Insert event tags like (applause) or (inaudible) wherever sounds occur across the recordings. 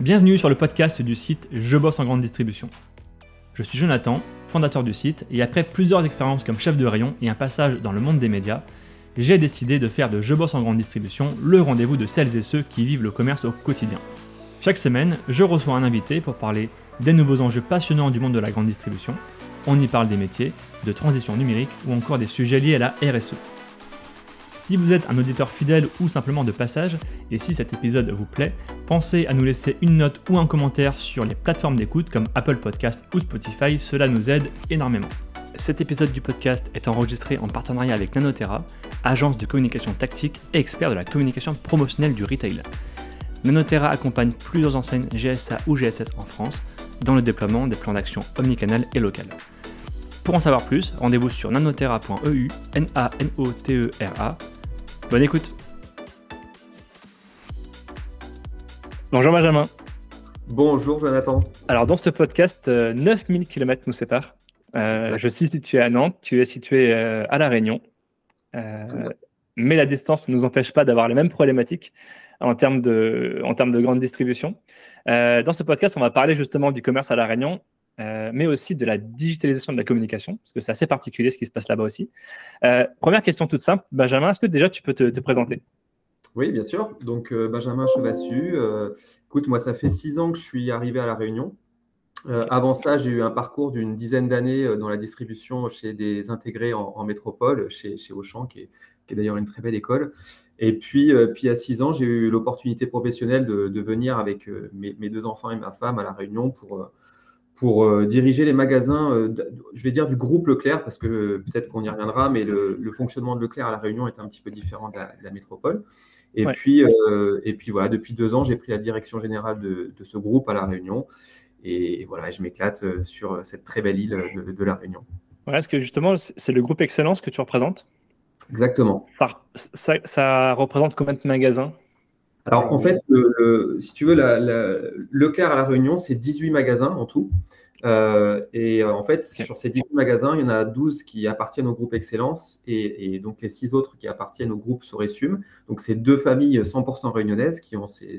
Bienvenue sur le podcast du site Je bosse en grande distribution. Je suis Jonathan, fondateur du site, et après plusieurs expériences comme chef de rayon et un passage dans le monde des médias, j'ai décidé de faire de Je bosse en grande distribution le rendez-vous de celles et ceux qui vivent le commerce au quotidien. Chaque semaine, je reçois un invité pour parler des nouveaux enjeux passionnants du monde de la grande distribution. On y parle des métiers, de transition numérique ou encore des sujets liés à la RSE. Si vous êtes un auditeur fidèle ou simplement de passage, et si cet épisode vous plaît, pensez à nous laisser une note ou un commentaire sur les plateformes d'écoute comme Apple Podcast ou Spotify, cela nous aide énormément. Cet épisode du podcast est enregistré en partenariat avec Nanotera, agence de communication tactique et expert de la communication promotionnelle du retail. Nanotera accompagne plusieurs enseignes GSA ou GSS en France dans le déploiement des plans d'action omnicanal et local. Pour en savoir plus, rendez-vous sur nanotera.eu, N-A-N-O-T-E-R-A, Bonne écoute. Bonjour Benjamin. Bonjour Jonathan. Alors dans ce podcast, 9000 euh, km nous séparent. Euh, je suis situé à Nantes, tu es situé euh, à La Réunion. mais la distance ne nous empêche pas d'avoir les mêmes problématiques en termes de, en termes de grande distribution. dans ce podcast, on va parler justement du commerce à La Réunion euh, mais aussi de la digitalisation de la communication, parce que c'est assez particulier ce qui se passe là-bas aussi. Euh, première question toute simple, Benjamin, est-ce que déjà tu peux te, présenter? Oui, bien sûr. Donc, euh, Benjamin Chevassu. écoute, moi, ça fait six ans que je suis arrivé à La Réunion. Avant ça, j'ai eu un parcours d'une dizaine d'années dans la distribution chez des intégrés en, métropole, chez, chez Auchan, qui est, d'ailleurs une très belle école. Et puis, puis à six ans, j'ai eu l'opportunité professionnelle de, venir avec mes, mes, deux enfants et ma femme à La Réunion pour pour euh, diriger les magasins, euh, je vais dire du groupe Leclerc, parce que peut-être qu'on y reviendra, mais le, fonctionnement de Leclerc à La Réunion est un petit peu différent de la, métropole. Et, puis, euh, et puis voilà, depuis deux ans, j'ai pris la direction générale de, ce groupe à La Réunion. Et, voilà, je m'éclate sur cette très belle île de, La Réunion. Ouais, est-ce que justement, c'est le groupe Excellence que tu représentes? Exactement. Ça, ça représente combien de magasins? Alors, en fait, si tu veux, Leclerc à La Réunion, c'est 18 magasins en tout. Euh, et euh, en fait, sur ces 18 magasins, il y en a 12 qui appartiennent au groupe Excellence et, donc les 6 autres qui appartiennent au groupe Soresum. Donc, c'est deux familles 100% réunionnaises qui ont ces,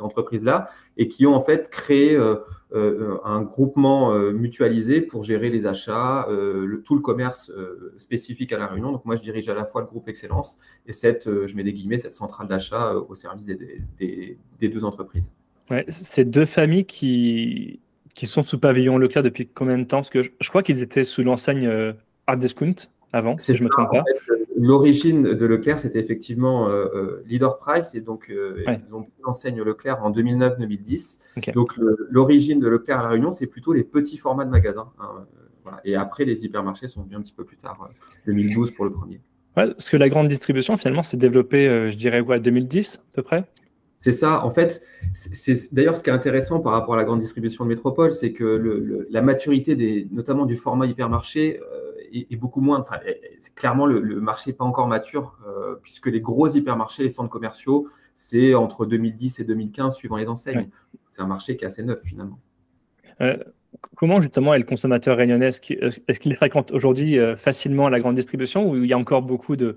entreprises-là et qui ont en fait créé euh, un groupement mutualisé pour gérer les achats, le, tout le commerce spécifique à La Réunion. Donc, moi, je dirige à la fois le groupe Excellence et cette, je mets des guillemets, cette centrale d'achat au service des, deux entreprises. Ouais, c'est deux familles qui, qui sont sous pavillon Leclerc depuis combien de temps? Parce que je, crois qu'ils étaient sous l'enseigne euh, Art Discount avant, si je me trompe pas. L'origine de Leclerc, c'était effectivement euh, euh, Leader Price, et donc ils ont pris l'enseigne Leclerc en 2009-2010. Donc l'origine de Leclerc à La Réunion, c'est plutôt les petits formats de magasins. Hein, et après, les hypermarchés sont venus un petit peu plus tard, 2012 pour le premier. Ouais, parce que la grande distribution, finalement, s'est développée, je dirais, quoi, 2010 à peu près? C'est ça. En fait, c'est d'ailleurs ce qui est intéressant par rapport à la grande distribution de métropole, c'est que la maturité, des, notamment du format hypermarché, euh, est, beaucoup moins. Enfin, clairement, le, marché n'est pas encore mature, euh, puisque les gros hypermarchés, les centres commerciaux, c'est entre 2010 et 2015, suivant les enseignes. C'est un marché qui est assez neuf, finalement. Euh, comment, justement, est le consommateur réunionnais Est-ce qu'il fréquente aujourd'hui facilement la grande distribution ou il y a encore beaucoup de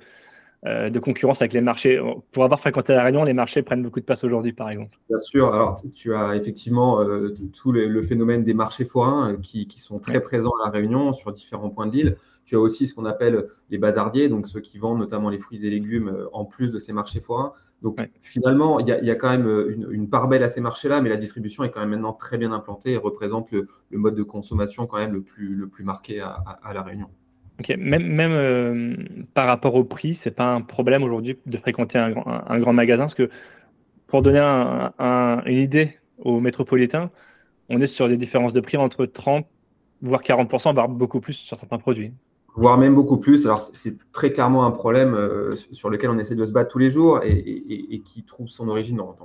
euh, de concurrence avec les marchés. Pour avoir fréquenté la Réunion, les marchés prennent beaucoup de place aujourd'hui, par exemple. Bien sûr. Alors, tu as effectivement euh, tout le, phénomène des marchés forains euh, qui, sont très présents à la Réunion sur différents points de l'île. Tu as aussi ce qu'on appelle les bazardiers, donc ceux qui vendent notamment les fruits et légumes en plus de ces marchés forains. Donc finalement, il y, a quand même une, part belle à ces marchés-là, mais la distribution est quand même maintenant très bien implantée et représente le, mode de consommation quand même le plus, le plus marqué à la Réunion. Même, même euh, par rapport au prix, c'est pas un problème aujourd'hui de fréquenter un, un, grand magasin, parce que pour donner une idée aux métropolitains, on est sur des différences de prix entre 30 voire 40%, voire beaucoup plus sur certains produits. Voire même beaucoup plus. Alors, c'est très clairement un problème euh, sur lequel on essaie de se battre tous les jours et, qui trouve son origine dans,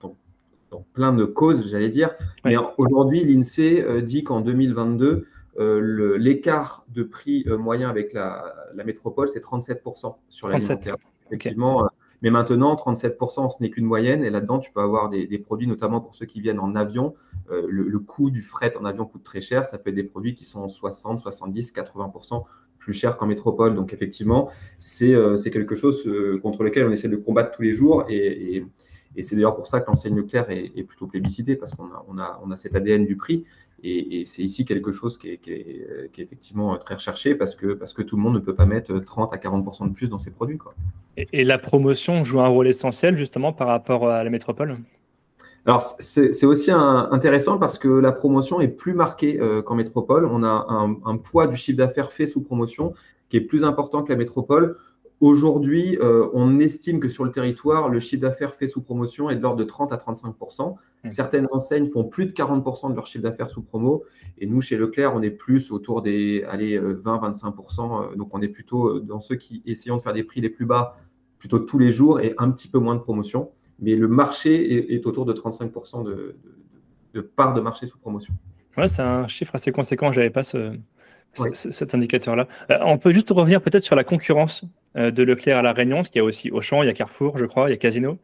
dans, plein de causes, j'allais dire. Mais aujourd'hui, l'INSEE euh, dit qu'en 2022, euh, l'écart de prix euh, moyen avec la, métropole, c'est 37% sur l'alimentaire. Effectivement, euh, mais maintenant, 37%, ce n'est qu'une moyenne. Et là-dedans, tu peux avoir des, produits, notamment pour ceux qui viennent en avion. le, coût du fret en avion coûte très cher. Ça peut être des produits qui sont 60, 70, 80% plus chers qu'en métropole. Donc, effectivement, c'est quelque chose contre lequel on essaie de combattre tous les jours. Et, Et c'est d'ailleurs pour ça que l'enseigne Leclerc est, est plutôt plébiscitée, parce qu'on a, on a, on a cet ADN du prix. Et, c'est ici quelque chose qui est, qui, est, qui est, effectivement très recherché, parce que, parce que tout le monde ne peut pas mettre 30 à 40% de plus dans ses produits. Quoi. Et, et la promotion joue un rôle essentiel justement par rapport à la métropole? Alors, c'est aussi intéressant parce que la promotion est plus marquée euh, qu'en métropole. On a un, poids du chiffre d'affaires fait sous promotion qui est plus important que la métropole. Aujourd'hui, euh, on estime que sur le territoire, le chiffre d'affaires fait sous promotion est de l'ordre de 30 à 35% mmh. Certaines enseignes font plus de 40% de leur chiffre d'affaires sous promo. Et nous, chez Leclerc, on est plus autour des 20-25% euh, Donc, on est plutôt dans ceux qui essayons de faire des prix les plus bas plutôt tous les jours et un petit peu moins de promotion mais le marché est, autour de 35% de, de, part de marché sous promotion. Ouais, c'est un chiffre assez conséquent, je n'avais pas ce, cet indicateur-là. Euh, on peut juste revenir peut-être sur la concurrence euh, de Leclerc à La Réunion, parce qu'il y a aussi Auchan, il y a Carrefour, je crois, il y a Casino.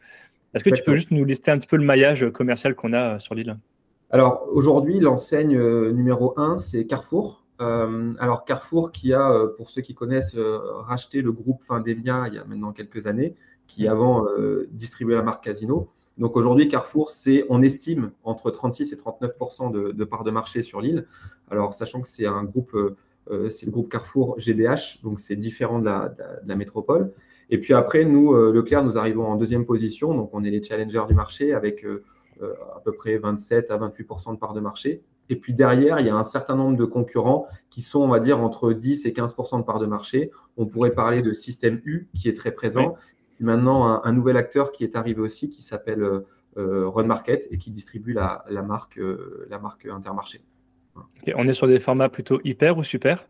Est-ce que tu peux juste nous lister un petit peu le maillage commercial qu'on a euh, sur l'île? Alors aujourd'hui, l'enseigne numéro 1, c'est Carrefour. alors Carrefour qui a, pour ceux qui connaissent, racheté le groupe Findemia il y a maintenant quelques années qui avant euh, distribuait la marque Casino. Donc aujourd'hui, Carrefour, c'est, on estime, entre 36 et 39 de, de part de marché sur l'île. Alors, sachant que c'est un groupe, euh, euh, c'est le groupe Carrefour GBH, donc c'est différent de la, métropole. Et puis après, nous, Leclerc, nous arrivons en deuxième position, donc on est les challengers du marché avec à peu près 27 à 28% de part de marché. Et puis derrière, il y a un certain nombre de concurrents qui sont, on va dire, entre 10 et 15% de part de marché. On pourrait parler de Système U, qui est très présent, maintenant un, nouvel acteur qui est arrivé aussi qui s'appelle euh, euh, Run Market et qui distribue la, marque, euh, la marque Intermarché. on est sur des formats plutôt hyper ou super?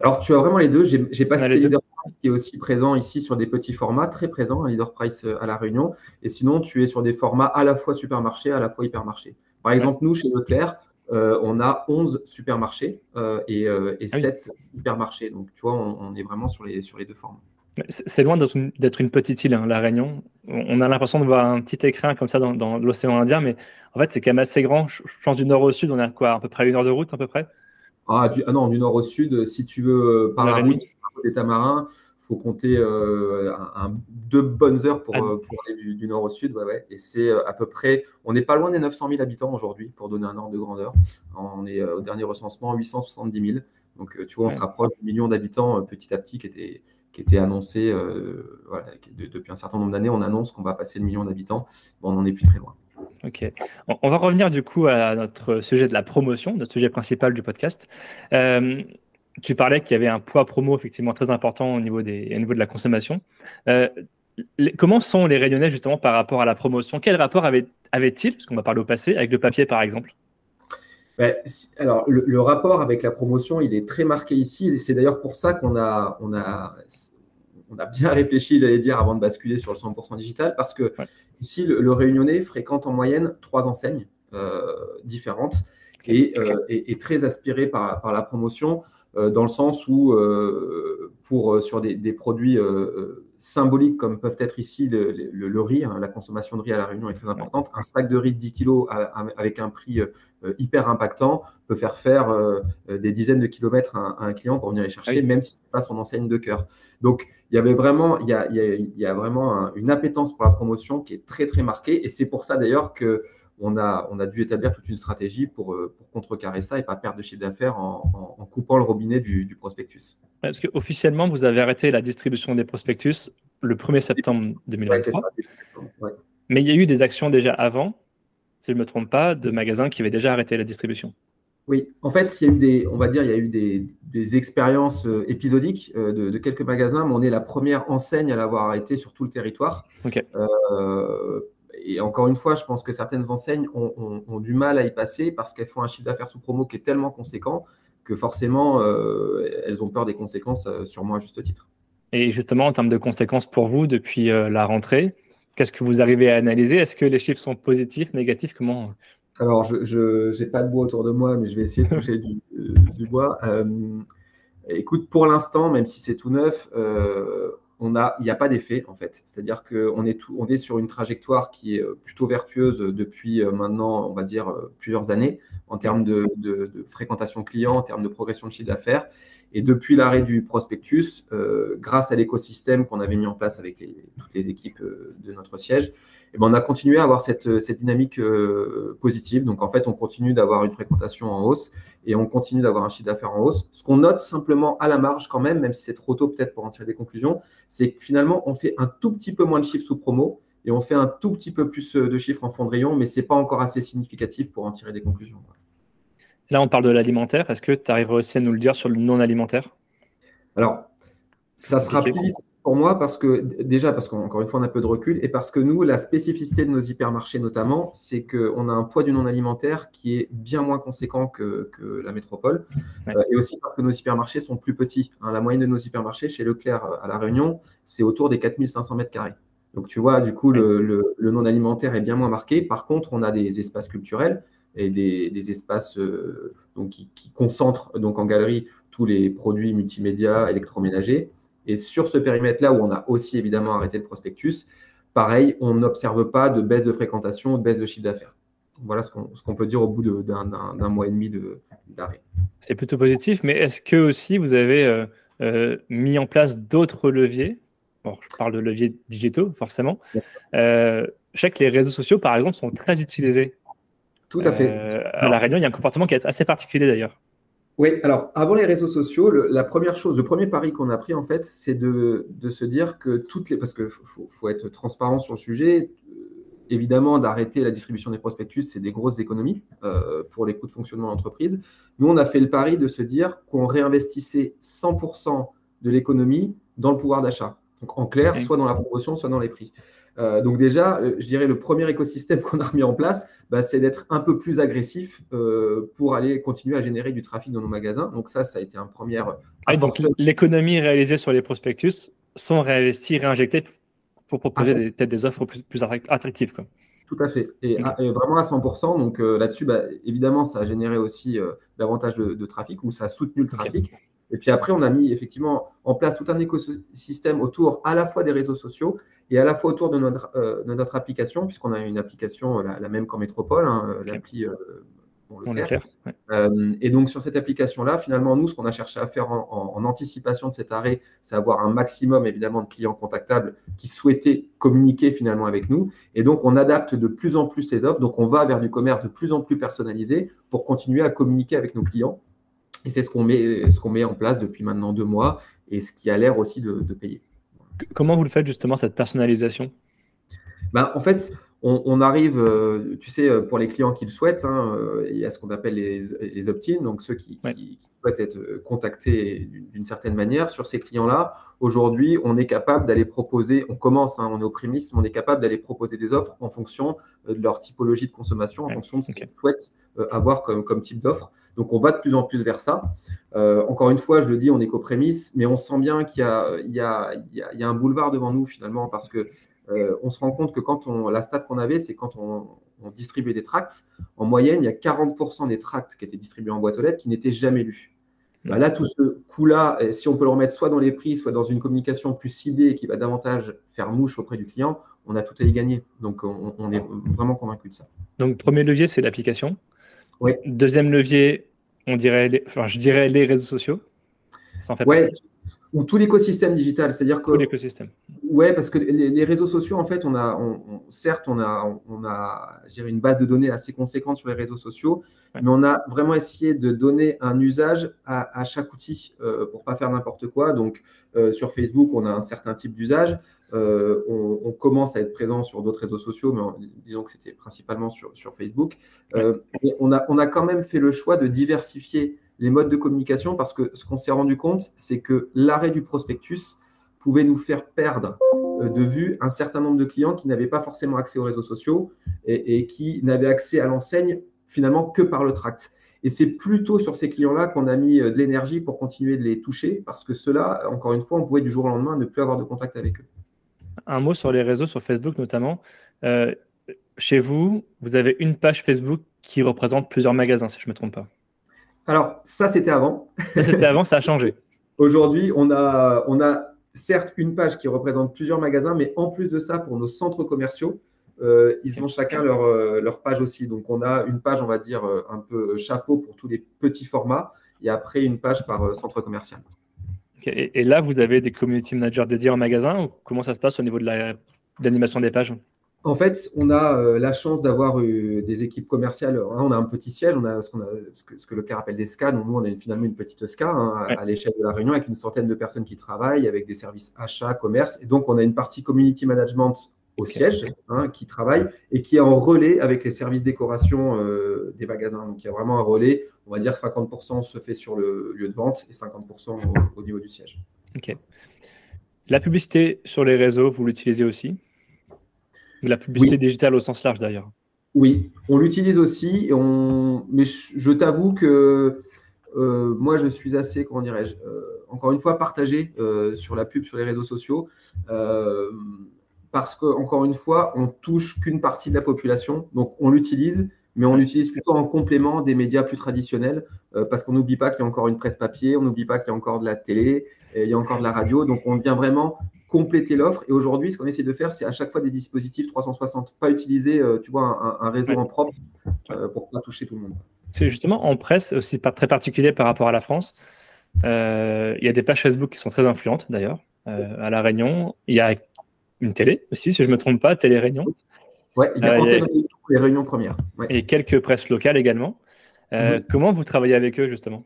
Alors, tu as vraiment les deux. J'ai pas cité Leader Price qui est aussi présent ici sur des petits formats, très présent, un Leader Price à La Réunion. Et sinon, tu es sur des formats à la fois supermarché, à la fois hypermarché. Par exemple, nous, chez Leclerc, on a 11 supermarchés et, 7 ah hypermarchés. Donc, tu vois, on, est vraiment sur les, sur les deux formats. C'est loin d'être une, petite île, hein, la Réunion. On a l'impression de voir un petit écrin comme ça dans, l'océan Indien, mais en fait, c'est quand même assez grand. Je pense du nord au sud, on a quoi, à peu près une heure de route, à peu près? Ah, ah non, du nord au sud, si tu veux, euh, par la, route, l'état marin, il faut compter euh, deux bonnes heures pour, ah. euh, aller du, nord au sud. Et c'est à peu près, on n'est pas loin des 900 000 habitants aujourd'hui, pour donner un ordre de grandeur. On est au dernier recensement 870 000. Donc, tu vois, on se rapproche du million d'habitants petit à petit, qui était, qui était annoncé euh, depuis un certain nombre d'années. On annonce qu'on va passer le million d'habitants. Bon, on n'en est plus très loin. Ok. On va revenir du coup à notre sujet de la promotion, notre sujet principal du podcast. Euh, tu parlais qu'il y avait un poids promo effectivement très important au niveau, des, au niveau de la consommation. Euh, comment sont les Réunionnais justement par rapport à la promotion? Quel rapport avait-il, avait parce qu'on va parler au passé, avec le papier par exemple? Ben, alors, le, rapport avec la promotion, il est très marqué ici. Et c'est d'ailleurs pour ça qu'on a, on a, on a bien réfléchi, j'allais dire, avant de basculer sur le 100% digital, parce que ici, le, Réunionnais fréquente en moyenne trois enseignes euh, différentes et, euh, est, très aspiré par, par la promotion, euh, dans le sens où, pour, sur des, des produits symboliques comme peuvent être ici le, le, riz, hein, la consommation de riz à La Réunion est très importante. Un sac de riz de 10 kg avec un prix euh, hyper impactant peut faire faire euh, des dizaines de kilomètres à, un client pour venir les chercher, même si ce n'est pas son enseigne de cœur. Donc, il y avait vraiment, il y a, il y a, vraiment une appétence pour la promotion qui est très, très marquée. Et c'est pour ça d'ailleurs que on a, on a dû établir toute une stratégie pour, euh, pour contrecarrer ça et pas perdre de chiffre d'affaires en, en, coupant le robinet du, prospectus. Parce qu'officiellement, vous avez arrêté la distribution des prospectus le 1er septembre 2023. Mais il y a eu des actions déjà avant, si je ne me trompe pas, de magasins qui avaient déjà arrêté la distribution. Oui, en fait, il y a eu des, on va dire, il y a eu des, des expériences euh, épisodiques euh, de, de, quelques magasins, mais on est la première enseigne à l'avoir arrêté sur tout le territoire. Et encore une fois, je pense que certaines enseignes ont, du mal à y passer parce qu'elles font un chiffre d'affaires sous promo qui est tellement conséquent que forcément, euh, elles ont peur des conséquences, euh, sûrement à juste titre. Et justement, en termes de conséquences pour vous depuis euh, la rentrée, qu'est-ce que vous arrivez à analyser? Est-ce que les chiffres sont positifs, négatifs? Comment Alors, je n'ai pas de bois autour de moi, mais je vais essayer de (laughs) toucher du, du, bois. écoute, pour l'instant, même si c'est tout neuf, il n'y a pas d'effet en fait. C'est-à-dire qu'on est, on est sur une trajectoire qui est euh, plutôt vertueuse depuis euh, maintenant, on va dire, euh, plusieurs années en termes de, fréquentation client, en termes de progression de chiffre d'affaires. Et depuis l'arrêt du prospectus, euh, grâce à l'écosystème qu'on avait mis en place avec toutes les équipes euh, de notre siège, eh ben, on a continué à avoir cette, dynamique euh, positive. Donc en fait, on continue d'avoir une fréquentation en hausse et on continue d'avoir un chiffre d'affaires en hausse. Ce qu'on note simplement à la marge quand même, même si c'est trop tôt peut-être pour en tirer des conclusions, c'est que finalement, on fait un tout petit peu moins de chiffres sous promo et on fait un tout petit peu plus de chiffres en fond de rayon, mais ce n'est pas encore assez significatif pour en tirer des conclusions. Là, on parle de l'alimentaire. Est-ce que tu arriverais aussi à nous le dire sur le non alimentaire Alors, ça sera plus pour moi parce que, déjà, parce qu'encore une fois, on a peu de recul et parce que nous, la spécificité de nos hypermarchés notamment, c'est qu'on a un poids du non alimentaire qui est bien moins conséquent que, la métropole euh, et aussi parce que nos hypermarchés sont plus petits. Hein. la moyenne de nos hypermarchés chez Leclerc euh, à La Réunion, c'est autour des 4500 mètres carrés. Donc, tu vois, du coup, le non alimentaire est bien moins marqué. Par contre, on a des espaces culturels et des, espaces euh, donc, qui, concentrent donc en galerie tous les produits multimédia électroménagers. Et sur ce périmètre-là, où on a aussi évidemment arrêté le prospectus, pareil, on n'observe pas de baisse de fréquentation, de baisse de chiffre d'affaires. Voilà ce qu'on peut dire au bout d'un mois et demi d'arrêt. C'est plutôt positif, mais est-ce que aussi vous avez euh, euh, mis en place d'autres leviers? Bon, Je parle de leviers digitaux, forcément. je sais que les réseaux sociaux, par exemple, sont très utilisés tout à fait. Euh, à La Réunion, il y a un comportement qui est assez particulier d'ailleurs. Oui, alors avant les réseaux sociaux, la première chose, le premier pari qu'on a pris en fait, c'est de, se dire que toutes les. Parce qu'il faut, être transparent sur le sujet. Évidemment, d'arrêter la distribution des prospectus, c'est des grosses économies euh, pour les coûts de fonctionnement de l'entreprise. Nous, on a fait le pari de se dire qu'on réinvestissait 100% de l'économie dans le pouvoir d'achat. Donc en clair, soit dans la promotion, soit dans les prix. Euh, donc déjà, euh, je dirais le premier écosystème (laughs) qu'on a remis en place, bah, c'est d'être un peu plus agressif euh, pour aller continuer à générer du trafic dans nos magasins. Donc ça, ça a été un premier. Ah, donc l'économie réalisée sur les prospectus sont réinvesties, réinjectées pour proposer peut-être des offres plus, plus attractives. Quoi. Tout à fait. Et, vraiment à 100%. Donc là-dessus, bah, évidemment, ça a généré aussi davantage de, trafic ou ça a soutenu le trafic. Et puis après, on a mis effectivement en place tout un écosystème autour à la fois des réseaux sociaux et à la fois autour de notre, euh, notre application, puisqu'on a une application euh, la, même qu'en métropole, hein, euh, l'appli et donc sur cette application-là, finalement, nous, ce qu'on a cherché à faire en, anticipation de cet arrêt, c'est avoir un maximum évidemment de clients contactables qui souhaitaient communiquer finalement avec nous. Et donc on adapte de plus en plus les offres. Donc on va vers du commerce de plus en plus personnalisé pour continuer à communiquer avec nos clients. Et c'est ce qu'on met, ce qu'on met en place depuis maintenant deux mois et ce qui a l'air aussi de, payer. Comment vous le faites justement, cette personnalisation? Ben, En fait, on, arrive, euh, tu sais, pour les clients qui le souhaitent, hein, euh, il y a ce qu'on appelle les, les opt-in, donc ceux qui, souhaitent être contactés d'une certaine manière. Sur ces clients-là, aujourd'hui, on est capable d'aller proposer, on commence, hein, on est au prémices, on est capable d'aller proposer des offres en fonction euh, de leur typologie de consommation, en fonction de ce qu'ils souhaitent avoir comme, comme type d'offre. Donc, on va de plus en plus vers ça. encore une fois, je le dis, on est qu'au prémices, mais on sent bien qu'il y, y, y, y a, un boulevard devant nous finalement, parce que euh, on se rend compte que quand on, la stat qu'on avait, c'est quand on, distribuait des tracts, en moyenne, il y a 40% des tracts qui étaient distribués en boîte aux lettres qui n'étaient jamais lus. Bah là, tout ce coût-là, euh, si on peut le remettre soit dans les prix, soit dans une communication plus ciblée et qui va davantage faire mouche auprès du client, on a tout à y gagner. Donc, on, est vraiment convaincu de ça. Donc, premier levier, c'est l'application. Deuxième levier, on dirait, enfin, je dirais les réseaux sociaux. Ça en fait ou tout l'écosystème digital. C'est-à-dire que. Tout l'écosystème. Ouais, parce que les, réseaux sociaux, en fait, on a, certes, on a, on a une base de données assez conséquente sur les réseaux sociaux, mais on a vraiment essayé de donner un usage à, chaque outil euh, pour pas faire n'importe quoi. Donc, euh, sur Facebook, on a un certain type d'usage. Euh, on, commence à être présent sur d'autres réseaux sociaux, mais disons que c'était principalement sur, sur Facebook. mais on a, on a quand même fait le choix de diversifier les modes de communication parce que ce qu'on s'est rendu compte, c'est que l'arrêt du prospectus pouvait nous faire perdre euh, de vue un certain nombre de clients qui n'avaient pas forcément accès aux réseaux sociaux et, qui n'avaient accès à l'enseigne finalement que par le tract. Et c'est plutôt sur ces clients-là qu'on a mis euh, de l'énergie pour continuer de les toucher parce que ceux-là, encore une fois, on pouvait du jour au lendemain ne plus avoir de contact avec eux. Un mot sur les réseaux, sur Facebook notamment. Euh, chez vous, vous avez une page Facebook qui représente plusieurs magasins, si je ne me trompe pas. Alors, ça, c'était avant. Ça, c'était avant, ça a changé. (laughs) Aujourd'hui, on a, on a certes une page qui représente plusieurs magasins, mais en plus de ça, pour nos centres commerciaux, ils ont chacun leur, leur, page aussi. Donc, on a une page, on va dire, un peu chapeau pour tous les petits formats et après une page par centre commercial. Et, là, vous avez des community managers dédiés en magasin ou comment ça se passe au niveau de l'animation des pages? En fait, on a euh, la chance d'avoir des équipes commerciales. Hein, on a un petit siège, on a ce, que, le CAR appelle des SCA. Donc, nous, on a finalement une petite SCA hein, à, l'échelle de la Réunion avec une centaine de personnes qui travaillent, avec des services achats, commerce. Et donc, on a une partie community management au siège hein, qui travaille et qui est en relais avec les services décoration euh, des magasins. Donc, il y a vraiment un relais. On va dire 50% se fait sur le lieu de vente et 50% au niveau du siège. OK. La publicité sur les réseaux, vous l'utilisez aussi? La publicité digitale au sens large d'ailleurs. Oui, on l'utilise aussi, on... mais je, t'avoue que euh, moi je suis assez, comment dirais-je, euh, encore une fois partagé euh, sur la pub sur les réseaux sociaux, parce que encore une fois, on touche qu'une partie de la population, donc on l'utilise, mais on l'utilise plutôt en complément des médias plus traditionnels, parce qu'on n'oublie pas qu'il y a encore une presse papier, on n'oublie pas qu'il y a encore de la télé, il y a encore de la radio, donc on vient vraiment compléter l'offre. Et aujourd'hui, ce qu'on essaie de faire, c'est à chaque fois des dispositifs 360, pas utiliser, euh, tu vois, un, réseau en propre euh, pour pas toucher tout le monde. C'est justement en presse, aussi pas très particulier par rapport à la France. Euh, il y a des pages Facebook qui sont très influentes d'ailleurs. à La Réunion, il y a une télé aussi, si je ne me trompe pas, Télé Réunion. Ouais, il y a, les réunions premières. Et quelques presses locales également. Mhm. Comment vous travaillez avec eux justement?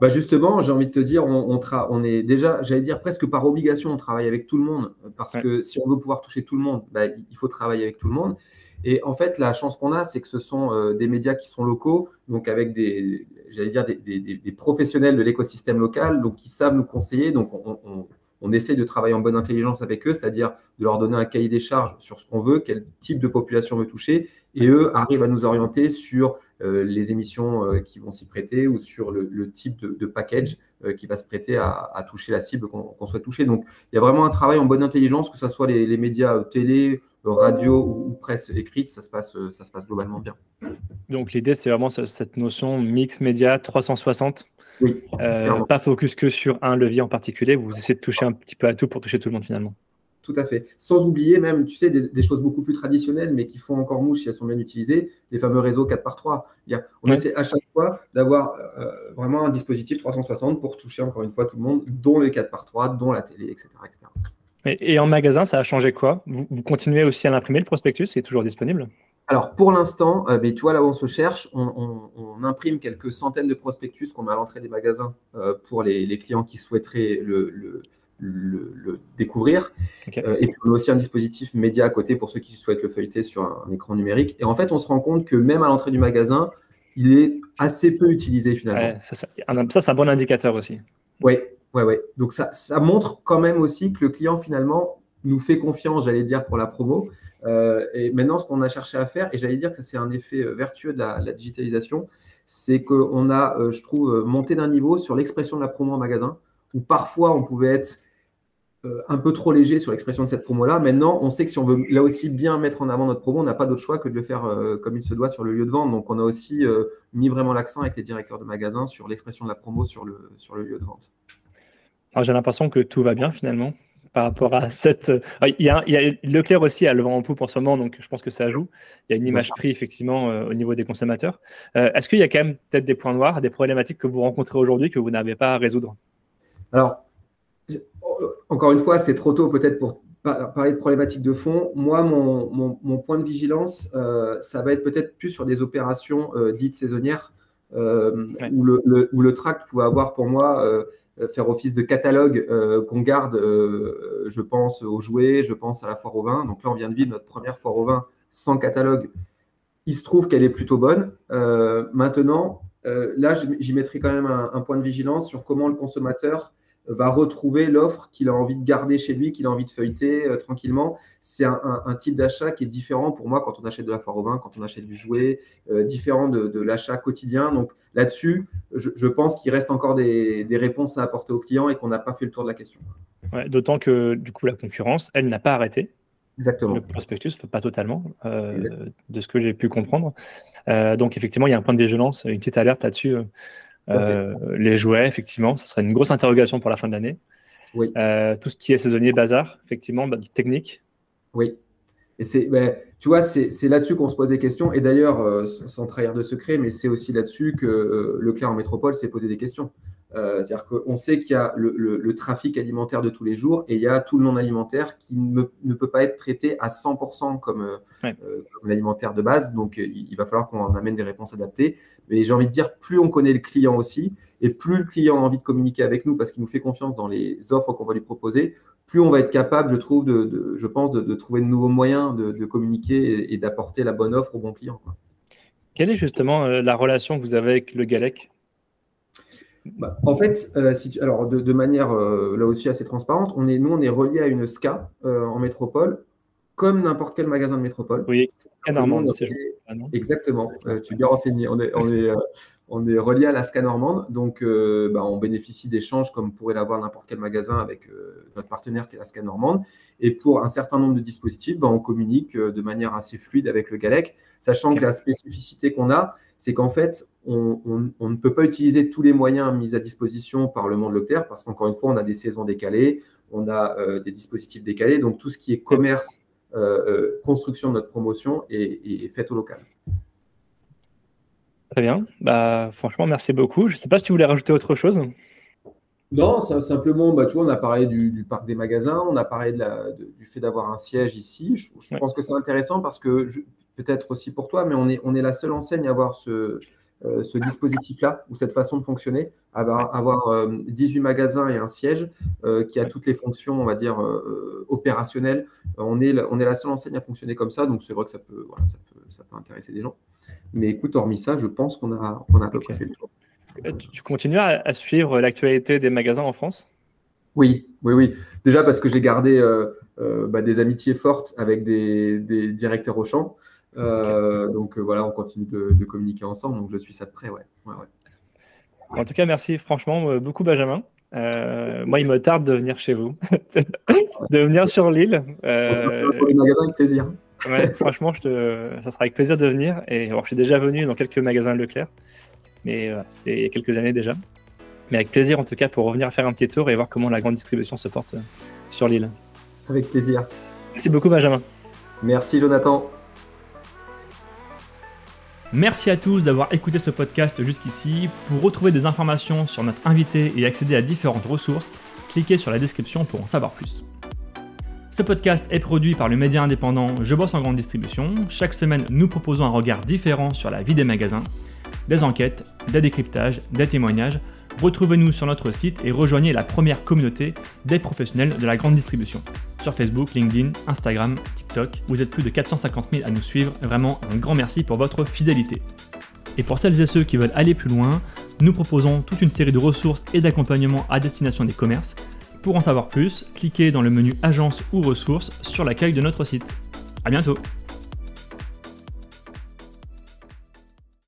Bah justement, j'ai envie de te dire, on, on, est déjà, j'allais dire presque par obligation, on travaille avec tout le monde, parce que si on veut pouvoir toucher tout le monde, bah, il faut travailler avec tout le monde. Et en fait, la chance qu'on a, c'est que ce sont euh, des médias qui sont locaux, donc avec des, j'allais dire, des, des, professionnels de l'écosystème local, donc qui savent nous conseiller. Donc, on, on essaie de travailler en bonne intelligence avec eux, c'est-à-dire de leur donner un cahier des charges sur ce qu'on veut, quel type de population on veut toucher, et eux arrivent à nous orienter sur euh, les émissions euh, qui vont s'y prêter ou sur le, type de, package euh, qui va se prêter à, toucher la cible qu'on souhaite toucher. Donc, il y a vraiment un travail en bonne intelligence, que ce soit les, médias télé, radio ou, presse écrite, ça se passe, ça se passe globalement bien. Donc, l'idée, c'est vraiment cette notion mix média 360 oui, pas focus que sur un levier en particulier, vous essayez de toucher un petit peu à tout pour toucher tout le monde finalement. Tout à fait. Sans oublier même, tu sais, des, choses beaucoup plus traditionnelles, mais qui font encore mouche si elles sont bien utilisées, les fameux réseaux 4 par 3 On essaie à chaque fois d'avoir euh, vraiment un dispositif 360 pour toucher encore une fois tout le monde, dont les 4 par 3 dont la télé, etc. Et, en magasin, ça a changé quoi? Vous, continuez aussi à l'imprimer, le prospectus, c'est toujours disponible? Alors pour l'instant, euh, tu vois là où on se cherche, on, imprime quelques centaines de prospectus qu'on met à l'entrée des magasins euh, pour les, clients qui souhaiteraient le, le, découvrir. Euh, et puis, on a aussi un dispositif média à côté pour ceux qui souhaitent le feuilleter sur un, écran numérique. Et en fait, on se rend compte que même à l'entrée du magasin, il est assez peu utilisé finalement. ça, ça, c'est un bon indicateur aussi. Oui, ouais, ouais. Donc ça, ça montre quand même aussi que le client finalement nous fait confiance, j'allais dire, pour la promo. Euh, et maintenant, ce qu'on a cherché à faire, et j'allais dire que c'est un effet euh, vertueux de la, la digitalisation, c'est qu'on a, je trouve, monté d'un niveau sur l'expression de la promo en magasin, où parfois on pouvait être un peu trop léger sur l'expression de cette promo-là. Maintenant, on sait que si on veut là aussi bien mettre en avant notre promo, on n'a pas d'autre choix que de le faire euh, comme il se doit sur le lieu de vente. Donc, on a aussi euh, mis vraiment l'accent avec les directeurs de magasins sur l'expression de la promo sur le, sur le lieu de vente. Alors, j'ai l'impression que tout va bien finalement par rapport à cette. Il y, a, Leclerc aussi a le vent en poupe en ce moment, donc je pense que ça joue. Il y a une image prix effectivement au niveau des consommateurs. Est-ce qu'il y a quand même peut-être des points noirs, des problématiques que vous rencontrez aujourd'hui que vous n'avez pas à résoudre? Alors, encore une fois, c'est trop tôt peut-être pour parler de problématiques de fond. Moi, mon, point de vigilance, euh, ça va être peut-être plus sur des opérations euh, dites saisonnières, euh, où, le, le, tract pouvait avoir pour moi faire office de catalogue qu'on garde, je pense aux jouets, je pense à la foire au vin. Donc là, on vient de vivre notre première foire au vin sans catalogue. Il se trouve qu'elle est plutôt bonne. maintenant, là, j'y mettrai quand même un, point de vigilance sur comment le consommateur va retrouver l'offre qu'il a envie de garder chez lui, qu'il a envie de feuilleter euh, tranquillement. C'est un, type d'achat qui est différent pour moi quand on achète de la foire au vin, quand on achète du jouet, euh, différent de, l'achat quotidien. Donc là-dessus, je, pense qu'il reste encore des, réponses à apporter aux clients et qu'on n'a pas fait le tour de la question. D'autant que du coup, la concurrence, elle n'a pas arrêté. Exactement. Le prospectus, pas totalement, euh, de ce que j'ai pu comprendre. donc effectivement, il y a un point de vigilance, une petite alerte là-dessus. Euh, les jouets, effectivement, ça serait une grosse interrogation pour la fin de l'année. Oui. Euh, tout ce qui est saisonnier, bazar, effectivement, bah, technique. Oui. Et c'est, ben, tu vois, c'est là-dessus qu'on se pose des questions. Et d'ailleurs, sans trahir de secret, mais c'est aussi là-dessus que Leclerc en métropole s'est posé des questions. Euh, c'est-à-dire qu'on sait qu'il y a le, trafic alimentaire de tous les jours et il y a tout le non alimentaire qui ne, peut pas être traité à 100% comme, euh, euh, comme l'alimentaire de base. Donc, il, va falloir qu'on amène des réponses adaptées. Mais j'ai envie de dire, plus on connaît le client aussi et plus le client a envie de communiquer avec nous parce qu'il nous fait confiance dans les offres qu'on va lui proposer, plus on va être capable, je trouve, de, je pense, de, trouver de nouveaux moyens de, communiquer et, d'apporter la bonne offre au bon client. Quelle est justement la relation que vous avez avec le Galec? Bah, en fait, euh, alors de, manière euh, là aussi assez transparente, on est, nous on est relié à une SCA euh, en métropole, comme n'importe quel magasin de métropole. Oui, Normande. Exactement, tu es bien renseigné. On est, on est, on est relié à la SCA normande, donc bah, on bénéficie d'échanges comme pourrait l'avoir n'importe quel magasin avec notre partenaire qui est la SCA normande. Et pour un certain nombre de dispositifs, bah, on communique de manière assez fluide avec le GALEC, sachant que la spécificité qu'on a, c'est qu'en fait, on, ne peut pas utiliser tous les moyens mis à disposition par le monde Leclerc parce qu'encore une fois, on a des saisons décalées, on a euh, des dispositifs décalés. Donc, tout ce qui est commerce, euh, euh, construction de notre promotion est, fait au local. Très bien. Bah, franchement, merci beaucoup. Je ne sais pas si tu voulais rajouter autre chose. Non, simplement, bah, tu vois, on a parlé du, parc des magasins, on a parlé du fait d'avoir un siège ici. Je, pense que c'est intéressant parce que, peut-être aussi pour toi, mais on est, on est la seule enseigne à avoir ce, euh, ce dispositif-là ou cette façon de fonctionner, avoir, avoir 18 euh, magasins et un siège euh, qui a toutes les fonctions, on va dire, opérationnelles. on, est, on est la seule enseigne à fonctionner comme ça, donc c'est vrai que ça peut, ça, peut, ça peut intéresser des gens. Mais écoute, hormis ça, je pense qu'on a, on a à peu près fait le tour. Tu continues à, suivre l'actualité des magasins en France? Oui, oui, oui. Déjà parce que j'ai gardé bah, des amitiés fortes avec des, des directeurs au champ. Euh, donc euh, voilà, on continue de, communiquer ensemble, donc je suis ça de près, ouais. En tout cas, merci franchement euh, beaucoup Benjamin. moi, il me tarde de venir chez vous, (laughs) de venir sur l'île. pour les magasins avec plaisir. franchement, je te... ça sera avec plaisir de venir. Et alors, je suis déjà venu dans quelques magasins Leclerc, mais c'était il y a quelques années déjà. Mais avec plaisir en tout cas pour revenir faire un petit tour et voir comment la grande distribution se porte sur l'île. Avec plaisir. Merci beaucoup Benjamin. Merci Jonathan. Merci à tous d'avoir écouté ce podcast jusqu'ici. Pour retrouver des informations sur notre invité et accéder à différentes ressources, cliquez sur la description pour en savoir plus. Ce podcast est produit par le média indépendant Je bosse en grande distribution. Chaque semaine, nous proposons un regard différent sur la vie des magasins, des enquêtes, des décryptages, des témoignages. Retrouvez-nous sur notre site et rejoignez la première communauté des professionnels de la grande distribution sur Facebook, LinkedIn, Instagram, TikTok. Vous êtes plus de 450 000 à nous suivre. Vraiment un grand merci pour votre fidélité. Et pour celles et ceux qui veulent aller plus loin, nous proposons toute une série de ressources et d'accompagnements à destination des commerces. Pour en savoir plus, cliquez dans le menu Agence ou ressources sur l'accueil de notre site. A bientôt